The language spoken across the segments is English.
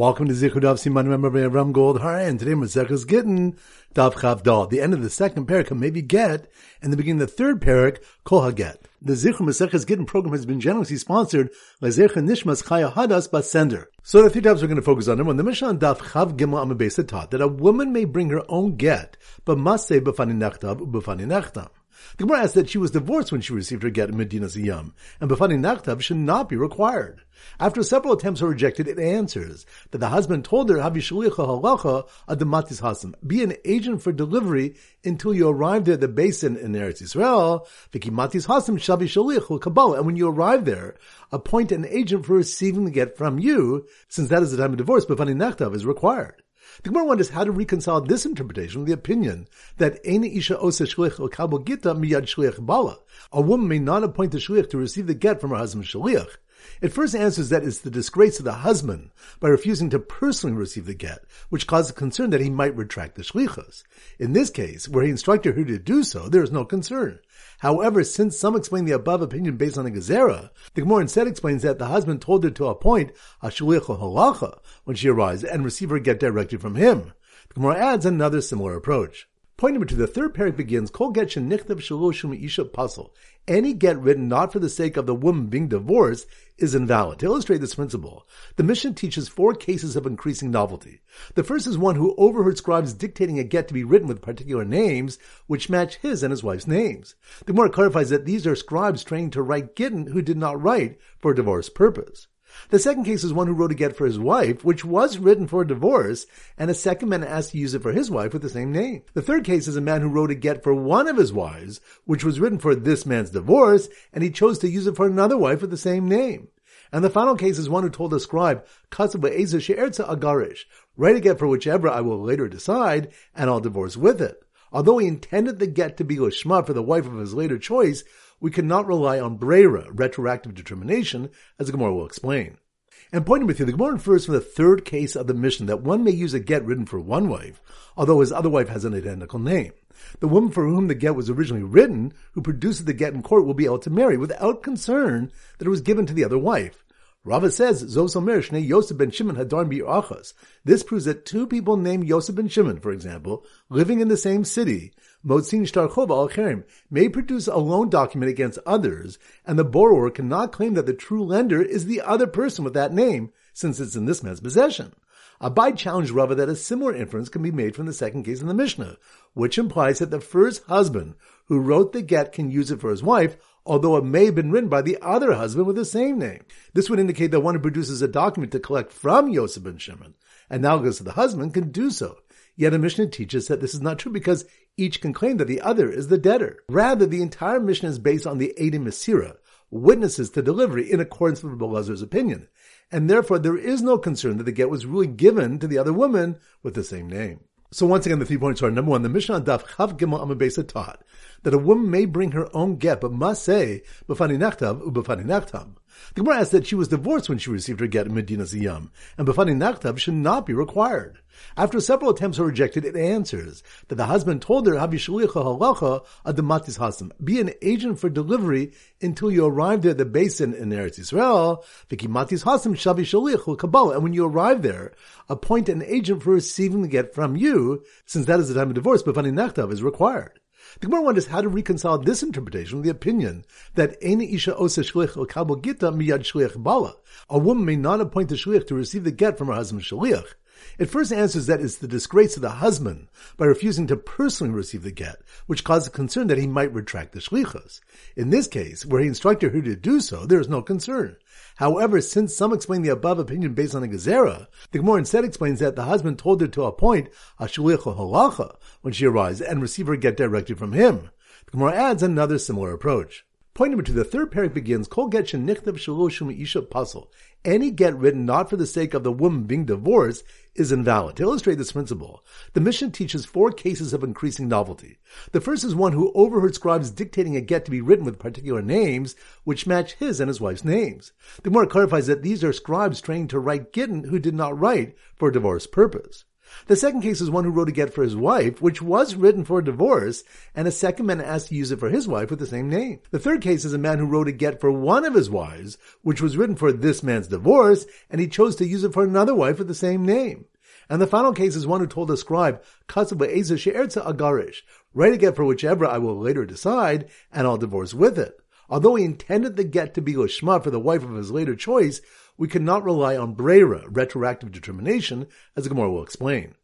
Welcome to Zichud Daf Siman Member Ram Gold Har, and today Maseches Gittin Daf Chav Dal. The end of the second parak, maybe get, and the beginning of the third parak, Kol Haget. The Zichud Maseches Gittin program has been generously sponsored by Zecha Nishmas Chaya Hadas Basender. So the three times we're going to focus on. When the Mishnah Daf Chav Gimel Amabesa taught that a woman may bring her own get, but must say B'fani Nechtav B'fani Nechtam. The Gemara asks that she was divorced when she received her get in Medina Ziyam, and Befani Nachtav should not be required. After several attempts are rejected, it answers that the husband told her, Havi Shalicha Halacha Adamatis be an agent for delivery until you arrive there at the basin in Eretz Israel, Vikimatis Hasam Shavi Shalich Kabbalah, and when you arrive there, appoint an agent for receiving the get from you, since that is the time of divorce, Befani Nachtav is required. The Gemara wonders how to reconcile this interpretation with the opinion that Ein Isha Osa Shlich or Kabul Gita Miyad Shlich Bala. A woman may not appoint a Shlich to receive the get from her husband Shliach. It first answers that it's the disgrace of the husband by refusing to personally receive the get, which causes concern that he might retract the shlichus. In this case, where he instructed her to do so, there is no concern. However, since some explain the above opinion based on a gezerah, the Gemara instead explains that the husband told her to appoint a shliach halacha when she arrives and receive her get directly from him. The Gemara adds another similar approach. Point number two, the third parak begins, Kol get shenichtav shaloshum isha puzzle. Any get written not for the sake of the woman being divorced is invalid. To illustrate this principle, the Mishnah teaches four cases of increasing novelty. The first is one who overheard scribes dictating a get to be written with particular names, which match his and his wife's names. The Gemara clarifies that these are scribes trained to write gittin who did not write for a divorce purpose. The second case is one who wrote a get for his wife, which was written for a divorce, and a second man asked to use it for his wife with the same name. The third case is a man who wrote a get for one of his wives, which was written for this man's divorce, and he chose to use it for another wife with the same name. And the final case is one who told the scribe, agarish, write a get for whichever I will later decide, and I'll divorce with it. Although he intended the get to be lishma for the wife of his later choice, we cannot rely on brera, retroactive determination, as the Gemara will explain. And pointing with you, the Gemara infers from the third case of the Mishnah that one may use a get written for one wife, although his other wife has an identical name. The woman for whom the get was originally written, who produces the get in court, will be able to marry without concern that it was given to the other wife. Rava says, Zosomer Shnei Yosef ben Shimon Hadar Achas. This proves that two people named Yosef ben Shimon, for example, living in the same city, Motzin Shtarchov al Cherim, may produce a loan document against others, and the borrower cannot claim that the true lender is the other person with that name, since it's in this man's possession. Abai challenged Rava that a similar inference can be made from the second case in the Mishnah, which implies that the first husband who wrote the get can use it for his wife, although it may have been written by the other husband with the same name. This would indicate that one who produces a document to collect from Yosef ben Shimon, analogous to the husband, can do so. Yet a Mishnah teaches that this is not true because each can claim that the other is the debtor. Rather, the entire Mishnah is based on the Eidim Masira, witnesses to delivery in accordance with Belazar's opinion. And therefore, there is no concern that the get was really given to the other woman with the same name. So once again, the three points are number one, the Mishnah Daf Chav Gimel Amabesa taught that a woman may bring her own get, but must say B'fani Nachtav U'B'fani Nachtam. The Gemara asks that she was divorced when she received her get in Medina Ziyam, and B'fani Nachtav should not be required. After several attempts are rejected, it answers that the husband told her, adamatis hasam, be an agent for delivery until you arrive there at the basin in Eretz Israel, vikimatis hasam shavi shaliach kabbalah, and when you arrive there, appoint an agent for receiving the get from you, since that is the time of divorce, B'fani Nachtav is required. The Gemara wonders how to reconcile this interpretation with the opinion that Ein Isha Osa Shlich or Kabul Gita Miyad Shliach Bala. A woman may not appoint a Shliach to receive the get from her husband Shliach. It first answers that it's the disgrace of the husband by refusing to personally receive the get, which causes concern that he might retract the shlichus. In this case, where he instructed her to do so, there is no concern. However, since some explain the above opinion based on a gezerah, the Gemara instead explains that the husband told her to appoint a shliach halacha when she arrives and receive her get directly from him. The Gemara adds another similar approach. Point number two, the third parak begins, Kol get shenichtav shaloshum isha puzzle. Any get written not for the sake of the woman being divorced is invalid. To illustrate this principle, the Mishnah teaches four cases of increasing novelty. The first is one who overheard scribes dictating a get to be written with particular names, which match his and his wife's names. The Gemara clarifies that these are scribes trained to write gittin who did not write for a divorce purpose. The second case is one who wrote a get for his wife, which was written for a divorce, and a second man asked to use it for his wife with the same name. The third case is a man who wrote a get for one of his wives, which was written for this man's divorce, and he chose to use it for another wife with the same name. And the final case is one who told a scribe, agarish, write a get for whichever I will later decide, and I'll divorce with it. Although he intended the get to be lishma for the wife of his later choice, we cannot rely on brera, retroactive determination, as the Gemara will explain.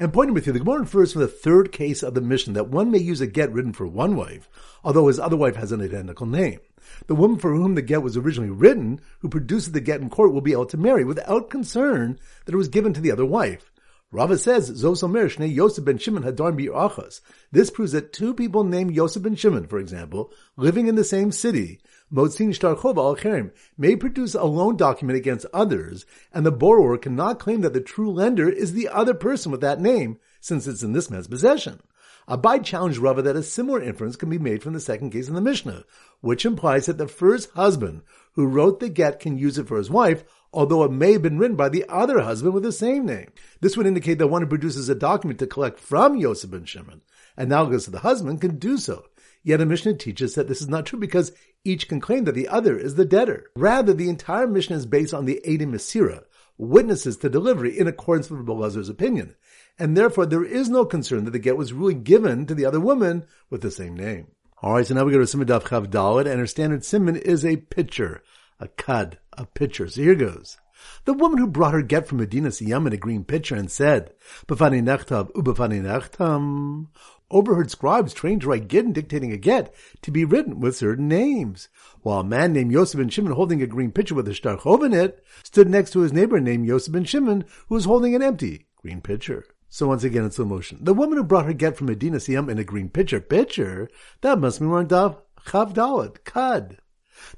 And point number three, the Gemara infers from the third case of the Mishnah that one may use a get written for one wife, although his other wife has an identical name. The woman for whom the get was originally written, who produces the get in court, will be able to marry without concern that it was given to the other wife. Rava says, Zosomer Shnei Yosef ben Shimon Hadar Achas. This proves that two people named Yosef ben Shimon, for example, living in the same city, Motzin Shtarchov al Cherim, may produce a loan document against others, and the borrower cannot claim that the true lender is the other person with that name, since it's in this man's possession. Abai challenged Rava that a similar inference can be made from the second case in the Mishnah, which implies that the first husband who wrote the get can use it for his wife, although it may have been written by the other husband with the same name. This would indicate that one who produces a document to collect from Yosef ben Shimon, analogous to the husband, can do so. Yet a Mishnah teaches that this is not true because each can claim that the other is the debtor. Rather, the entire Mishnah is based on the Eidim Masira, witnesses to delivery in accordance with Belazar's opinion. And therefore, there is no concern that the get was really given to the other woman with the same name. Alright, so now we go to Simon Daf Chav Dalit, and her standard Simon is a pitcher, a kad, a pitcher. So here goes. The woman who brought her get from Medina Siyam in a green pitcher and said, Bafani nechtav ubafani nechtam, overheard scribes trained to write Gittin dictating a get to be written with certain names, while a man named Yosef ben Shimon holding a green pitcher with a shtarchov in it stood next to his neighbor named Yosef ben Shimon who was holding an empty green pitcher. So once again in slow motion. The woman who brought her get from Medina Siyam in a green pitcher, pitcher, that must be on Dav Chav Dalet, Kad.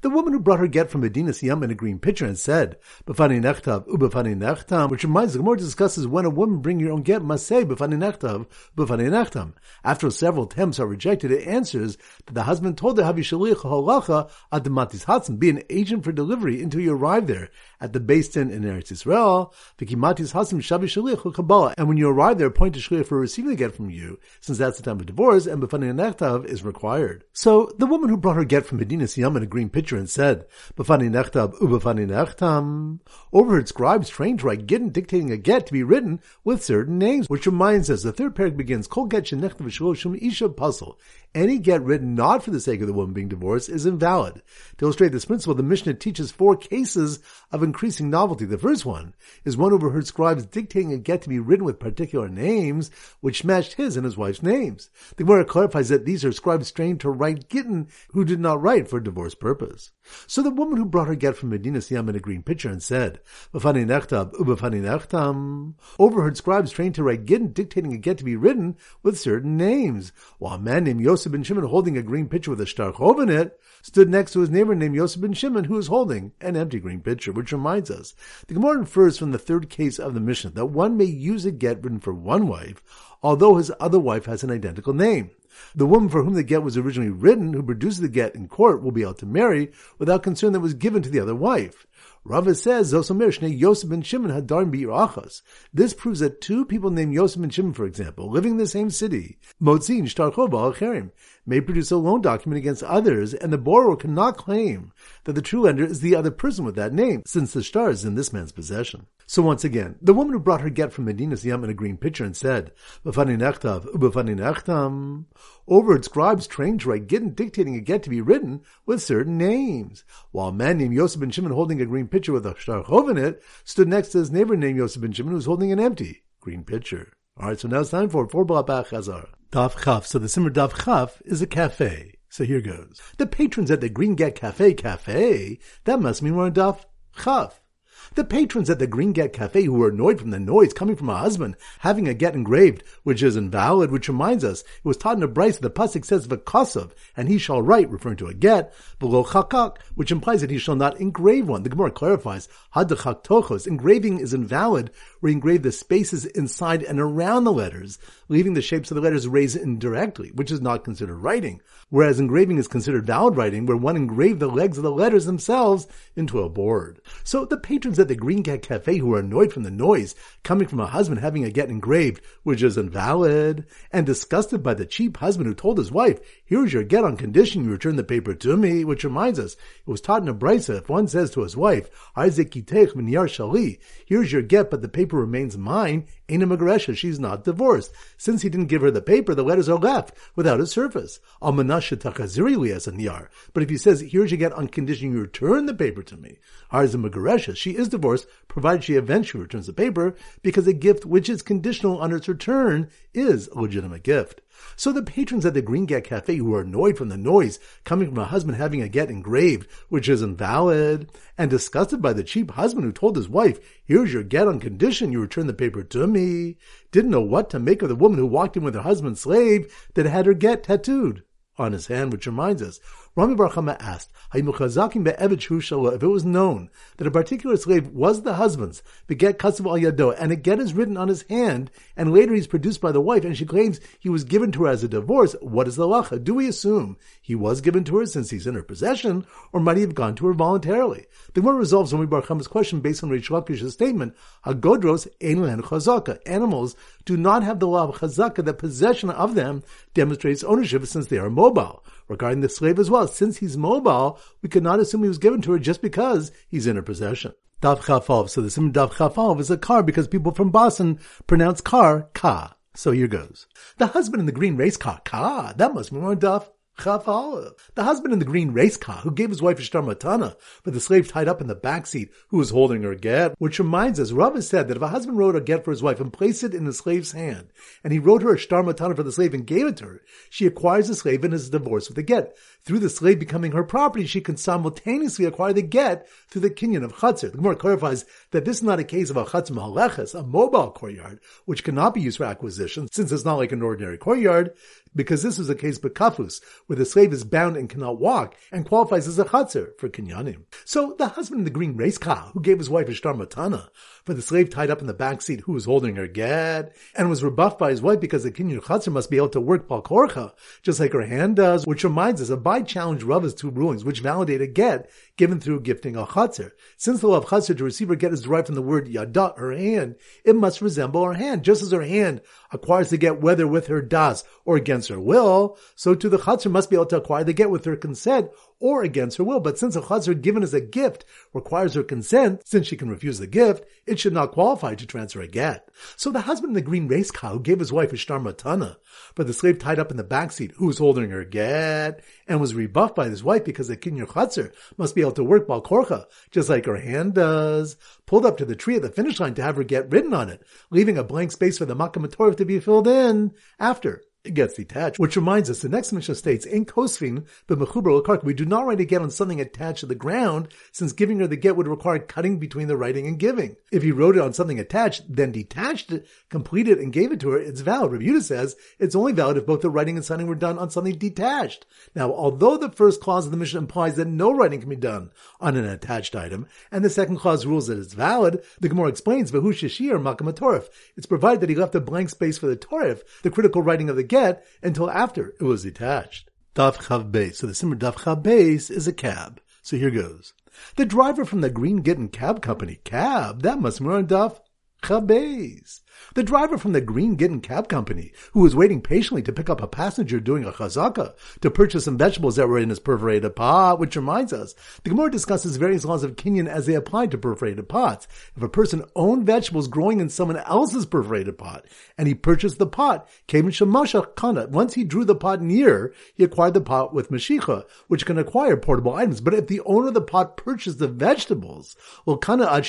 The woman who brought her get from Medina Siyam in a green pitcher and said, B'fani nechtav, ubefani nechtam, which reminds the Gemara discusses when a woman bring your own get must say b'fani nechtav, b'fani nechtam. After several attempts are rejected, it answers that the husband told her, Havi halacha adamatis hatzim, be an agent for delivery until you arrive there, at the Beis Din in Eretz Yisrael, v'kimatis hasim shavi shaliach kabbalah, and when you arrive there, point to shliach for receiving the get from you, since that's the time of divorce, and b'fani nechtav is required. So, the woman who brought her get from Medina Siyam in a green pitcher and said, B'fani nechtab u'b'fani nechtam, overheard scribes trained to write Gittin dictating a get to be written with certain names, which reminds us the third parak begins, Kol get shenechtav shum isha puzzle. Any get written not for the sake of the woman being divorced is invalid. To illustrate this principle, the Mishnah teaches four cases of increasing novelty. The first one is one overheard scribes dictating a get to be written with particular names, which matched his and his wife's names. The Gemara clarifies that these are scribes trained to write Gittin who did not write for divorce purpose. So the woman who brought her get from Medina Siyam in a green pitcher and said, overheard scribes trained to write Gittin dictating a get to be written with certain names, while a man named Yosef ben Shimon holding a green pitcher with a shtarchov in it stood next to his neighbor named Yosef ben Shimon who was holding an empty green pitcher, which reminds us, the Gemara infers from the third case of the Mishnah that one may use a get written for one wife, although his other wife has an identical name. The woman for whom the get was originally written, who produces the get in court, will be able to marry without concern that was given to the other wife. Rava says, Zosomer Yosef ben Shimon Hadarm Achas. This proves that two people named Yosef ben Shimon, for example, living in the same city, Motzin Shtarchov al may produce a loan document against others, and the borrower cannot claim that the true lender is the other person with that name, since the star is in this man's possession. So once again, the woman who brought her get from Medina Siyam in a green pitcher and said, nechtam, overheard scribes trained to write Gittin dictating a get to be written with certain names, while a man named Yosef ben Shimon holding a green pitcher with a shtarchov in it stood next to his neighbor named Yosef ben Shimon who was holding an empty green pitcher. Alright, so now it's time for four Blabach Chazar. Daf Chaf. So the Simmer Daf Chaf is a cafe. So here goes. The patrons at the Green Get Cafe Cafe, that must mean we're on Daf Chaf. The patrons at the Green Get Cafe who were annoyed from the noise coming from a husband having a get engraved, which is invalid, which reminds us, it was taught in a Bryce the Pasuk says Vakosov, and he shall write, referring to a get, below chakak, which implies that he shall not engrave one. The Gemara clarifies, hadachak tochos, engraving is invalid, where you engrave the spaces inside and around the letters, leaving the shapes of the letters raised indirectly, which is not considered writing. Whereas engraving is considered valid writing, where one engraved the legs of the letters themselves into a board. So the patrons at the Green Cat Cafe who are annoyed from the noise coming from a husband having a get engraved, which is invalid, and disgusted by the cheap husband who told his wife, here's your get on condition you return the paper to me, which reminds us, it was taught in a brisa, if one says to his wife, here's your get, but the paper remains mine, Aina Magaresha, she's not divorced. Since he didn't give her the paper, the letters are left without a surface. Almanasha takazirili as a niyar. But if he says, here's your get on condition you return the paper to me, Arza Magaresha, she is divorced, provided she eventually returns the paper, because a gift which is conditional on its return is a legitimate gift. So the patrons at the Green Get Cafe who are annoyed from the noise coming from a husband having a get engraved, which is invalid, and disgusted by the cheap husband who told his wife, here's your get on condition you return the paper to me, didn't know what to make of the woman who walked in with her husband's slave that had her get tattooed on his hand, which reminds us, Rami Bar Chama asked, if it was known that a particular slave was the husband's, the get katsav al yado, and a get is written on his hand, and later he's produced by the wife, and she claims he was given to her as a divorce, what is the lacha? Do we assume he was given to her since he's in her possession, or might he have gone to her voluntarily? The one resolves Rami Bar Chama's question based on Reish Lakish's statement, Hagodros ein chazaka. Animals do not have the law of chazaka that possession of them demonstrates ownership since they are mobile regarding the slave as well. Since he's mobile, we could not assume he was given to her just because he's in her possession. Dav Chafov. So the sim Dav Chafov is a car because people from Boston pronounce car ka. So here goes. The husband in the green race car, ka. That must be more Dav the husband in the green race car who gave his wife a shtar matana for the slave tied up in the back seat who was holding her get, which reminds us, Rav has said that if a husband wrote a get for his wife and placed it in the slave's hand, and he wrote her a shtar matana for the slave and gave it to her, she acquires the slave and is divorced with the get. Through the slave becoming her property, she can simultaneously acquire the get through the kinyan of chatzir. The Gemara clarifies that this is not a case of a chatzim haleches, a mobile courtyard, which cannot be used for acquisition, since it's not like an ordinary courtyard because this is a case of bekafus, where the slave is bound and cannot walk, and qualifies as a chatzir for kinyanim. So the husband in the green race car, who gave his wife a shtar matana, for the slave tied up in the back seat who was holding her get, and was rebuffed by his wife because the kinyan chatzir must be able to work balkorcha, just like her hand does, which reminds us, Abai challenge Rava's two rulings, which validate a get given through gifting a chatzir. Since the law of chatzir to receive a get is derived from the word yada, her hand, it must resemble her hand, just as her hand acquires the get whether with her das or against her will, so too the chatzir must be able to acquire the get with her consent or against her will. But since a chatzir given as a gift requires her consent, since she can refuse the gift, it should not qualify to transfer a get. So the husband in the green race who gave his wife a shtar matana, but the slave tied up in the back seat who was holding her get and was rebuffed by his wife because the kinyan chatzir must be able to work balkorcha, just like her hand does, pulled up to the tree at the finish line to have her get ridden on it, leaving a blank space for the makam to be filled in after gets detached. Which reminds us, the next Mishnah states, in Kosvin, but Mechuber we do not write a get on something attached to the ground, since giving her the get would require cutting between the writing and giving. If he wrote it on something attached, then detached it, completed and gave it to her, it's valid. Rebuta says it's only valid if both the writing and signing were done on something detached. Now, although the first clause of the Mishnah implies that no writing can be done on an attached item, and the second clause rules that it's valid, the Gemara explains, Vahu Shashi or Makam It's provided that he left a blank space for the Torif, the critical writing of the get until after it was detached. Daf Chav Beis. So the Simmer Daf Chav Beis is a cab. So here goes. The driver from the Green Gittin Cab Company, cab, that must be on Daf Chav Beis. The driver from the Green Gittin Cab Company, who was waiting patiently to pick up a passenger doing a chazaka to purchase some vegetables that were in his perforated pot, which reminds us, the Gemara discusses various laws of Kinyan as they apply to perforated pots. If a person owned vegetables growing in someone else's perforated pot, and he purchased the pot, came in Shemasha Kana. Once he drew the pot near, he acquired the pot with Mashicha, which can acquire portable items. But if the owner of the pot purchased the vegetables, well, Kana Ad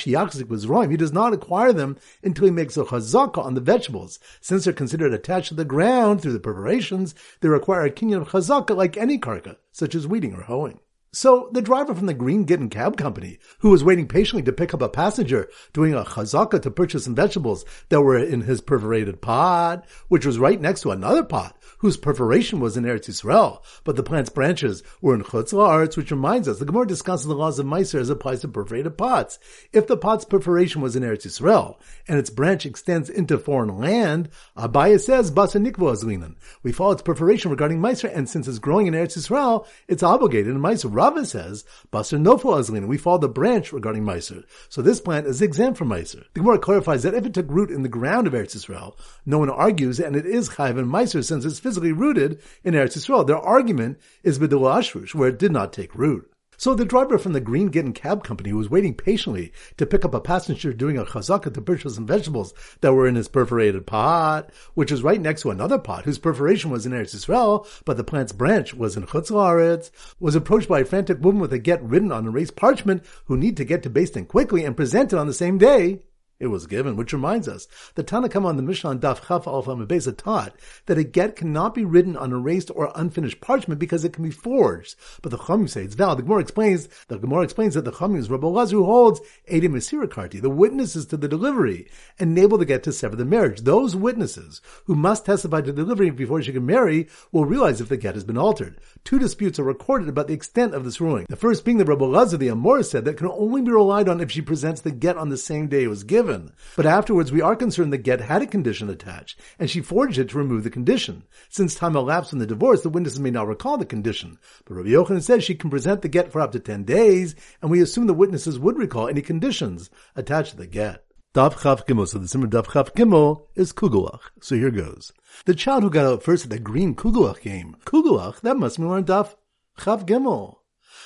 was wrong. He does not acquire them until he makes a chazaka chazaka on the vegetables. Since they're considered attached to the ground through the preparations, they require a kinyan of chazaka like any karka, such as weeding or hoeing. So the driver from the Green Gittin Cab Company, who was waiting patiently to pick up a passenger doing a chazaka to purchase some vegetables that were in his perforated pot, which was right next to another pot whose perforation was in Eretz Yisrael, but the plant's branches were in Chutz La'aretz, which reminds us, the Gemara discusses the laws of Meiser as applies to perforated pots. If the pot's perforation was in Eretz Yisrael, and its branch extends into foreign land, Abaya says, Basa Nikvo Azlinan. We follow its perforation regarding Meiser, and since it's growing in Eretz Yisrael, it's obligated in Meiser Rava says, Basar Nofo Azlin, we follow the branch regarding Meiser. So this plant is exempt from Meiser. The Gemara clarifies that if it took root in the ground of Eretz Yisrael, no one argues, and it is Chayv and Meiser since it's physically rooted in Eretz Yisrael. Their argument is Bidul Ashrush, where it did not take root. So the driver from the Green Gittin Cab Company was waiting patiently to pick up a passenger doing a chazaka to purchase some vegetables that were in his perforated pot, which was right next to another pot whose perforation was in Eretz Yisrael, but the plant's branch was in Chutz La'aretz, was approached by a frantic woman with a get written on erased parchment who need to get to Din quickly and present it on the same day. It was given, which reminds us, the Tanakh on the Mishnah on Daf Chaf Mebeza taught that a get cannot be written on erased or unfinished parchment because it can be forged. But the Chachamim say it's valid. The Gemara explains, the Gemara explains that the Chachamim is Rabbi who holds Edim Karti, the witnesses to the delivery, enable the get to sever the marriage. Those witnesses who must testify to the delivery before she can marry will realize if the get has been altered. Two disputes are recorded about the extent of this ruling. The first being that Rabbi Lazar the Amor said that can only be relied on if she presents the get on the same day it was given given. But afterwards, we are concerned that get had a condition attached, and she forged it to remove the condition. Since time elapsed from the divorce, the witnesses may not recall the condition. But Rabbi Yochanan says she can present the get for up to 10 days, and we assume the witnesses would recall any conditions attached to the get. Daf Chav Gimel, so the Simmer Daf Chav Gimel is Kugelach. So here goes. The child who got out first at the green Kugelach game. Kugelach, that must mean we're on Dav Chav Gimel.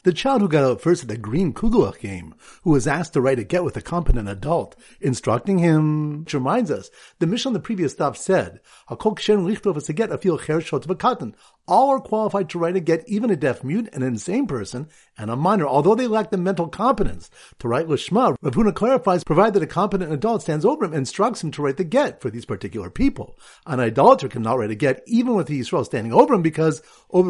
The child who got out first at the green Kugelach game, who was asked to write a get with a competent adult, instructing him, which reminds us, the Mishnah on the previous stop said, all are qualified to write a get, even a deaf mute, an insane person, and a minor, although they lack the mental competence to write Lishma. Rav Huna clarifies, provided a competent adult stands over him and instructs him to write the get for these particular people. An idolater cannot write a get even with the Yisrael standing over him because over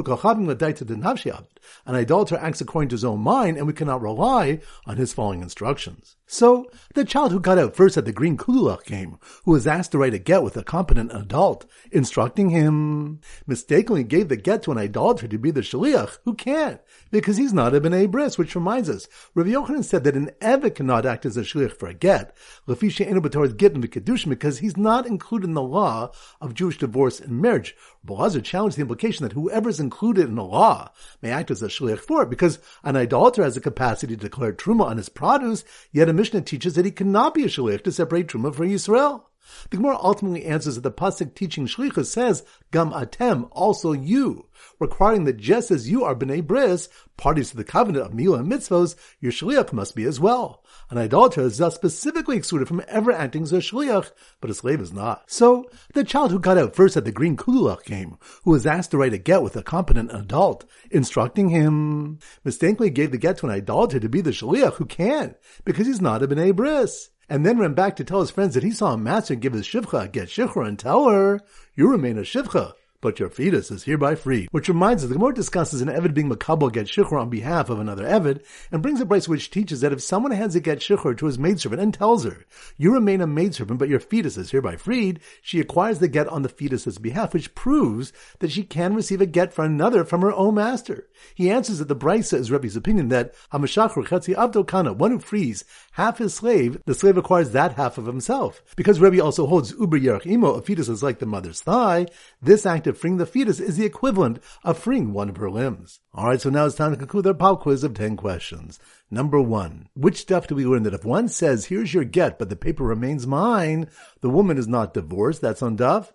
an idolater acts according to his own mind and we cannot rely on his following instructions. So, the child who got out first at the Green Kugelach game, who was asked to write a get with a competent adult, instructing him, mistakenly gave the get to an idolater to be the shaliach, who can't, because he's not a b'nei bris, which reminds us, Rabbi Yochanan said that an evet cannot act as a shaliach for a get, lefisha enu get in the kedushin, because he's not included in the law of Jewish divorce and marriage. Boazar challenged the implication that whoever is included in the law may act as a shaliach for it, because an idolater has the capacity to declare truma on his produce, yet a Mishnah teaches that he cannot be a shaliach to separate truma from Yisrael. The Gemara ultimately answers that the pasuk teaching shlichus says, "Gam atem," also you, requiring that just as you are bnei bris, parties to the covenant of milah and mitzvos, your shliach must be as well. An idolater is thus specifically excluded from ever acting as a shliach, but a slave is not. So, the child who got out first at the green kulach game, who was asked to write a get with a competent adult, instructing him, mistakenly gave the get to an idolater to be the shliach who can, because he's not a bnei bris and then ran back to tell his friends that he saw a master give his shivcha. Get shichra and tell her, you remain a shivcha but your fetus is hereby freed. Which reminds us, the Gemara discusses an Evid being makabel get shikhr on behalf of another Evid, and brings a price which teaches that if someone hands a get shikhr to his maidservant and tells her, you remain a maidservant, but your fetus is hereby freed, she acquires the get on the fetus's behalf, which proves that she can receive a get from another from her own master. He answers that the Brisa is Rebbe's opinion that Hamashachru Chetzi Kana, one who frees half his slave, the slave acquires that half of himself. Because Rebbe also holds Uber Yerach Imo, a fetus is like the mother's thigh, this act of freeing the fetus is the equivalent of freeing one of her limbs. Alright, so now it's time to conclude our pop quiz of 10 questions. Number one, which stuff do we learn that if one says, here's your get, but the paper remains mine, the woman is not divorced? That's on Dove?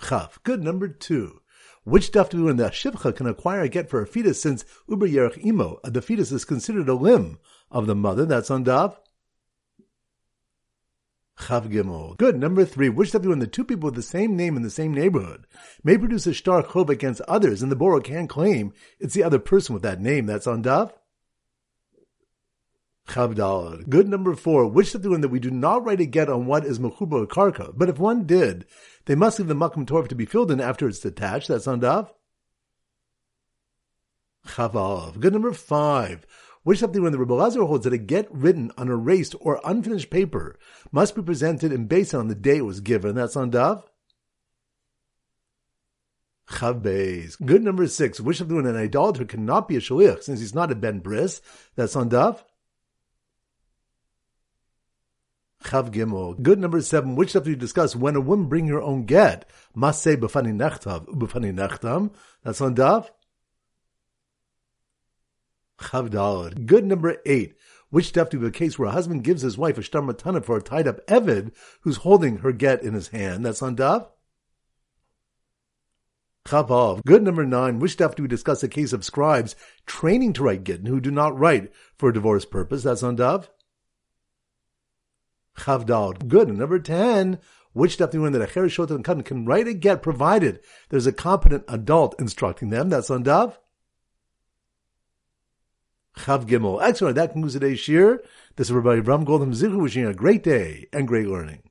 Chav. Good. Number two. Which stuff do we learn that Shivcha can acquire a get for a fetus since Uber Yerech Imo, the fetus is considered a limb of the mother? That's on Dove? Chav Gimel. Good. Number three. Which stuff when the two people with the same name in the same neighborhood may produce a star chov against others, and the borrower can't claim it's the other person with that name. That's on Dav. Chav Good. Number four. Which stuff when that we do not write a get on what is mechuba karka, but if one did, they must leave the makom torv to be filled in after it's detached. That's on Dav. Chavav. Good. Number five which something when the Rebbe Lazar holds that a get written on erased or unfinished paper must be presented in Beis on the day it was given. That's on Dav. Chavbeis. Good number six. Which something when an idolater cannot be a shaliach since he's not a ben bris. That's on Dav. Chav Gimel. Good number seven. Which stuff do you discuss when a woman bring her own get? Must say b'fani nechtav b'fani nechtam. That's on Dav. Chavdalad. Good number eight. Which stuff to be a case where a husband gives his wife a shtar matana for a tied up Evid who's holding her get in his hand? That's on Dav. Chavav. Good number nine. Which stuff do we discuss a case of scribes training to write Gittin who do not write for a divorce purpose? That's on Dav. Chavdal. Good. Number ten. Which stuff do we learn that a Katan can write a get provided there's a competent adult instructing them? That's on Dav. Chav Gimel. Excellent. That concludes today's shir. This is everybody Ram Golden Zichu wishing you a great day and great learning.